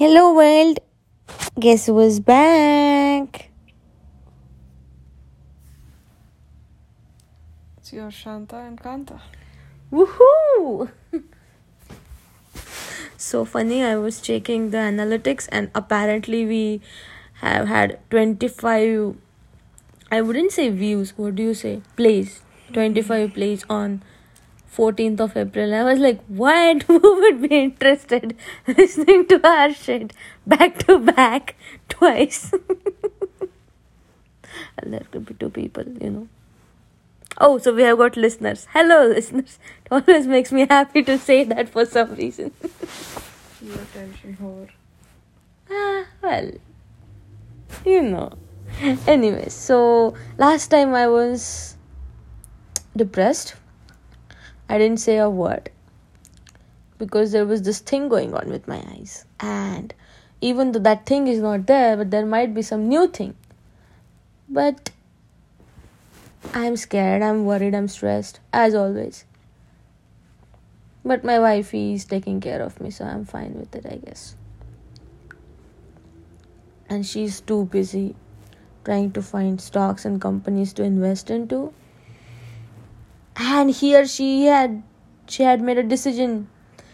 Hello world. Guess who's back? It's your Shanta and Kanta. Woohoo! so funny, I was checking the analytics and apparently we have had 25 I wouldn't say views, what do you say? Plays. 25 plays on 14th of April. I was like, what? Who would be interested listening to our shit back to back twice? and there could be two people, you know. Oh, so we have got listeners. Hello, listeners. It always makes me happy to say that for some reason. Your attention whore. ah, well, you know. Anyway, so last time I was depressed. I didn't say a word because there was this thing going on with my eyes. And even though that thing is not there, but there might be some new thing. But I'm scared, I'm worried, I'm stressed, as always. But my wifey is taking care of me, so I'm fine with it, I guess. And she's too busy trying to find stocks and companies to invest into. And here she had she had made a decision.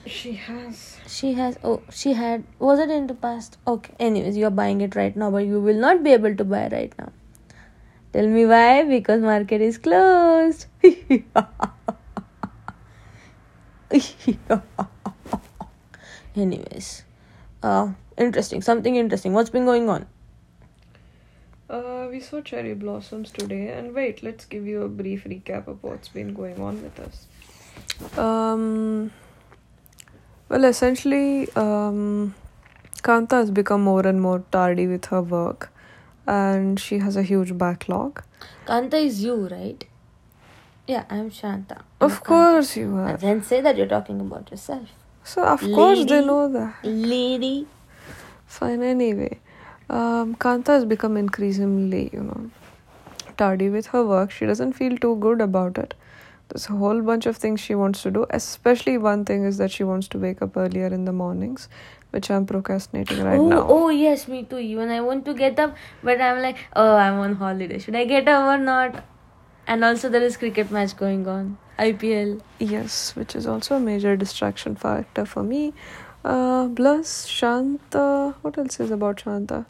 She has. She has oh she had was it in the past? Okay. Anyways, you're buying it right now, but you will not be able to buy right now. Tell me why? Because market is closed. Anyways, uh, interesting. Something interesting. What's been going on? Uh, we saw cherry blossoms today, and wait, let's give you a brief recap of what's been going on with us. Um, well, essentially, um, Kanta has become more and more tardy with her work, and she has a huge backlog. Kanta is you, right? Yeah, I'm Shanta. I'm Of course, you are. And then say that you're talking about yourself. So, of course, they know that. Lady. Fine, anyway. Um, Kanta has become increasingly, you know, tardy with her work. She doesn't feel too good about it. There's a whole bunch of things she wants to do, especially one thing is that she wants to wake up earlier in the mornings, which I'm procrastinating right oh, now. oh, yes, me too. Even I want to get up, but I'm like, oh, I'm on holiday. Should I get up or not? And also, there is cricket match going on. IPL. Yes, which is also a major distraction factor for me. Uh, plus, Shanta. What else is about Shanta?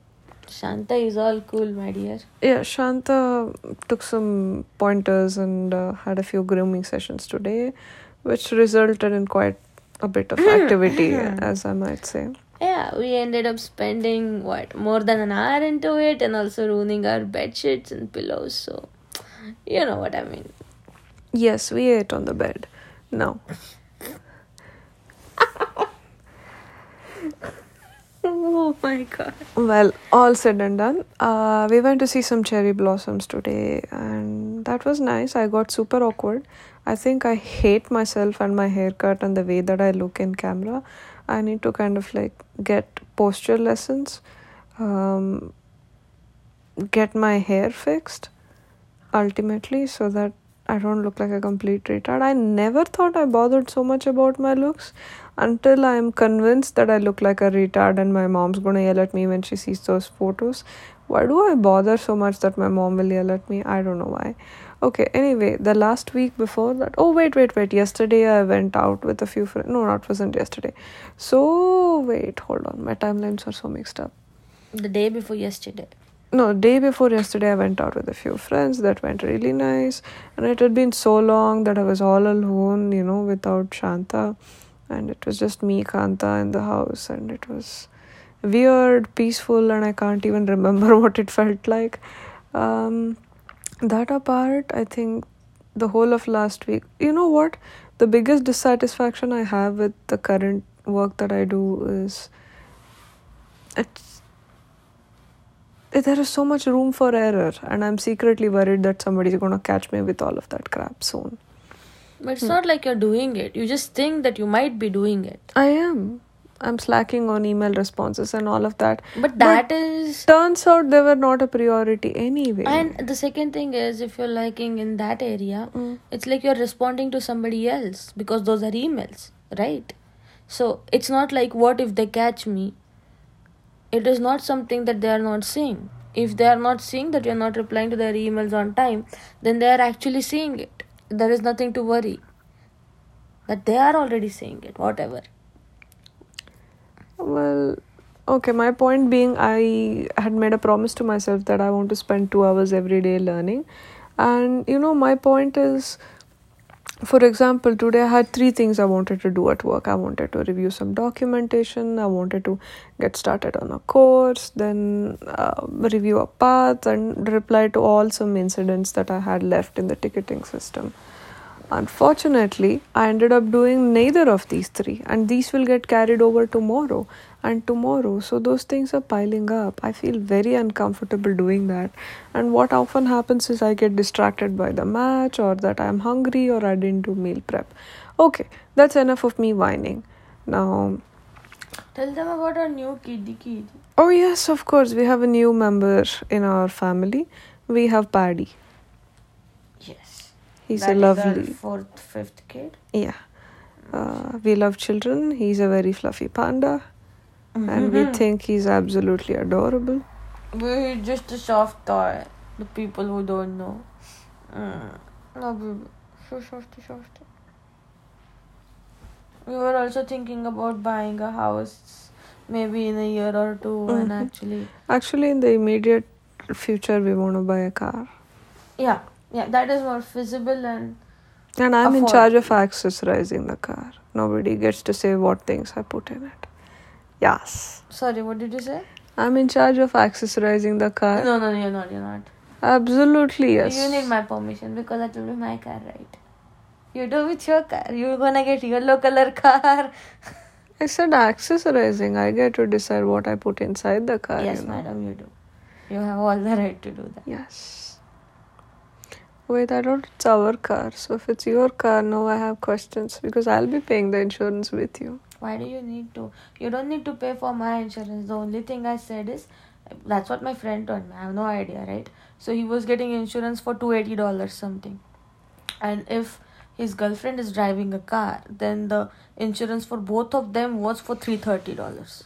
Shanta is all cool, my dear. Yeah, Shanta took some pointers and uh, had a few grooming sessions today, which resulted in quite a bit of activity, as I might say. Yeah, we ended up spending what more than an hour into it, and also ruining our bed sheets and pillows. So, you know what I mean. Yes, we ate on the bed. No. Oh my god. Well, all said and done. Uh, we went to see some cherry blossoms today, and that was nice. I got super awkward. I think I hate myself and my haircut and the way that I look in camera. I need to kind of like get posture lessons, um, get my hair fixed ultimately so that I don't look like a complete retard. I never thought I bothered so much about my looks until I'm convinced that I look like a retard and my mom's gonna yell at me when she sees those photos. Why do I bother so much that my mom will yell at me? I don't know why. Okay, anyway, the last week before that. Oh, wait, wait, wait. Yesterday I went out with a few friends. No, not wasn't yesterday. So, wait, hold on. My timelines are so mixed up. The day before yesterday. No, day before yesterday, I went out with a few friends. That went really nice. And it had been so long that I was all alone, you know, without Shanta. And it was just me, Kanta, in the house. And it was weird, peaceful, and I can't even remember what it felt like. Um, that apart, I think the whole of last week, you know what? The biggest dissatisfaction I have with the current work that I do is it's there is so much room for error, and I'm secretly worried that somebody's gonna catch me with all of that crap soon. But it's not like you're doing it. You just think that you might be doing it. I am. I'm slacking on email responses and all of that. But that is. Turns out they were not a priority anyway. And the second thing is, if you're liking in that area, Mm. it's like you're responding to somebody else because those are emails, right? So it's not like, what if they catch me? It is not something that they are not seeing. If they are not seeing that you're not replying to their emails on time, then they are actually seeing it. There is nothing to worry. That they are already seeing it, whatever. Well, okay, my point being, I had made a promise to myself that I want to spend two hours every day learning. And you know, my point is, for example, today I had three things I wanted to do at work. I wanted to review some documentation, I wanted to get started on a course, then uh, review a path, and reply to all some incidents that I had left in the ticketing system. Unfortunately, I ended up doing neither of these three, and these will get carried over tomorrow and tomorrow. So, those things are piling up. I feel very uncomfortable doing that. And what often happens is I get distracted by the match, or that I'm hungry, or I didn't do meal prep. Okay, that's enough of me whining. Now, Tell them about our new kiddie kid. oh, yes, of course, we have a new member in our family. We have Paddy. Yes. He's That a lovely. fourth, fifth kid. Yeah. Uh, we love children. He's a very fluffy panda, and we think he's absolutely adorable. We're just a soft toy. The people who don't know. Mm. No. So soft, soft. We were also thinking about buying a house maybe in a year or 2 and Mhm. actually. Actually, in the immediate future, we want to buy a car. Yeah, yeah, that is more feasible and. And I'm in charge of accessorizing the car. Nobody gets to say what things I put in it. Yes. Sorry, what did you say? I'm in charge of accessorizing the car. No, no, you're not, you're not. Absolutely, yes. You need my permission because that will be my car, right? You do with your car. You're gonna get yellow color car. I said accessorizing. I get to decide what I put inside the car. yes, you know. madam, you do. You have all the right to do that. Yes. Wait, I don't. It's our car. So if it's your car, no, I have questions because I'll be paying the insurance with you. Why do you need to? You don't need to pay for my insurance. The only thing I said is that's what my friend told me. I have no idea, right? So he was getting insurance for two eighty dollars something, and if his girlfriend is driving a car, then the insurance for both of them was for three thirty dollars.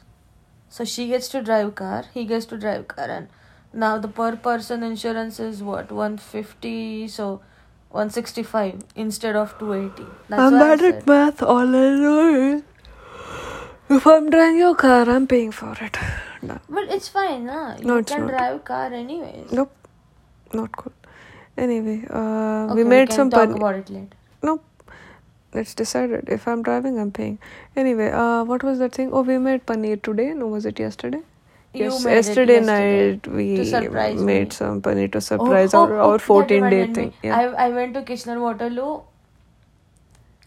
So she gets to drive car, he gets to drive car, and now the per person insurance is what one fifty, so one sixty five instead of two eighty. That's I'm bad at math. All I know if I'm driving your car, I'm paying for it. Done. But it's fine, nah. You No, it's can not. drive car anyways. Nope. Not cool. Anyway, uh, Okay, we made can some talk paneer. about it later. Nope. It's decided. If I'm driving, I'm paying. Anyway, uh, what was that thing? Oh, we made paneer today. No, was it yesterday? Yes, yesterday, yesterday night we made me. some paneer to Oh, surprise oh, our, oh, our that 14 day thing. Yeah. I, I went to Kitchener Waterloo.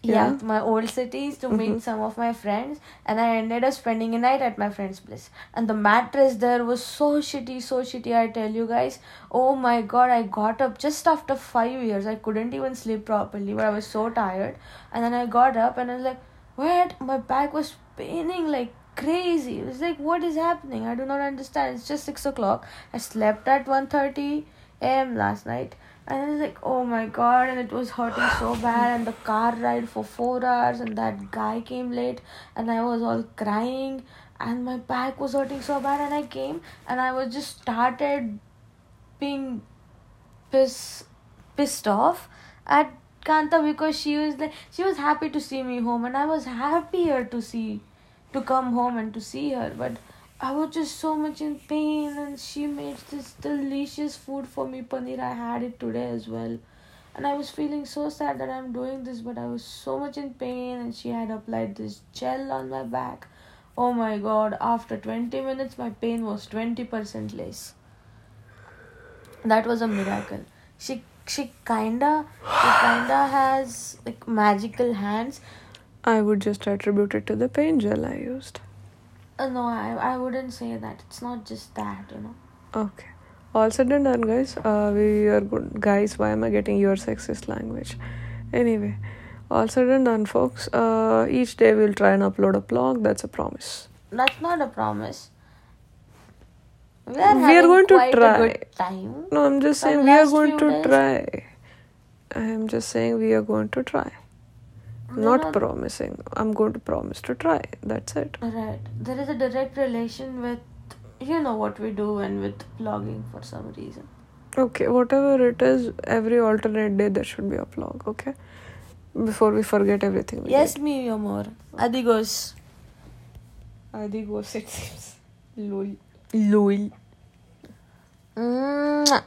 Yeah, Yeah. my old cities to Mhm. meet some of my friends, and I ended up spending a night at my friend's place. And the mattress there was so shitty, so shitty. I tell you guys, oh my god, I got up just after five years. I couldn't even sleep properly, but I was so tired. And then I got up and I was like, what? My back was paining like crazy. It was like, what is happening? I do not understand. It's just six o'clock. I slept at 1.30 a.m. last night. And I was like, oh my god, and it was hurting so bad. And the car ride for four hours, and that guy came late, and I was all crying, and my back was hurting so bad. And I came, and I was just started being piss, pissed off at Kanta because she was like, she was happy to see me home, and I was happier to see, to come home and to see her. But I was just so much in pain, and she made this delicious food for me, paneer. I had it today as well. And I was feeling so sad that I'm doing this, but I was so much in pain, and she had applied this gel on my back. Oh my god, after 20 minutes, my pain was 20% less. That was a miracle. She she kinda she kinda has like magical hands. I would just attribute it to the pain gel I used. Uh, no, I I wouldn't say that. It's not just that, you know. Okay. All said and done, guys. Uh, we are good. Guys, why am I getting your sexist language? Anyway, all said and done, folks. Uh, each day we'll try and upload a blog. That's a promise. That's not a promise. We We are, are having going to try. A good time. No, I'm just saying we are going to days? try. I'm just saying we are going to try. We're Not promising. I'm going to promise to try. That's it. Right. There is a direct relation with you know what we do and with blogging for some reason. Okay, whatever it is, every alternate day there should be a vlog, okay? Before we forget everything. We Yes, me your amor. Adigos. Adios, it seems. Lol. Lol. Mwah.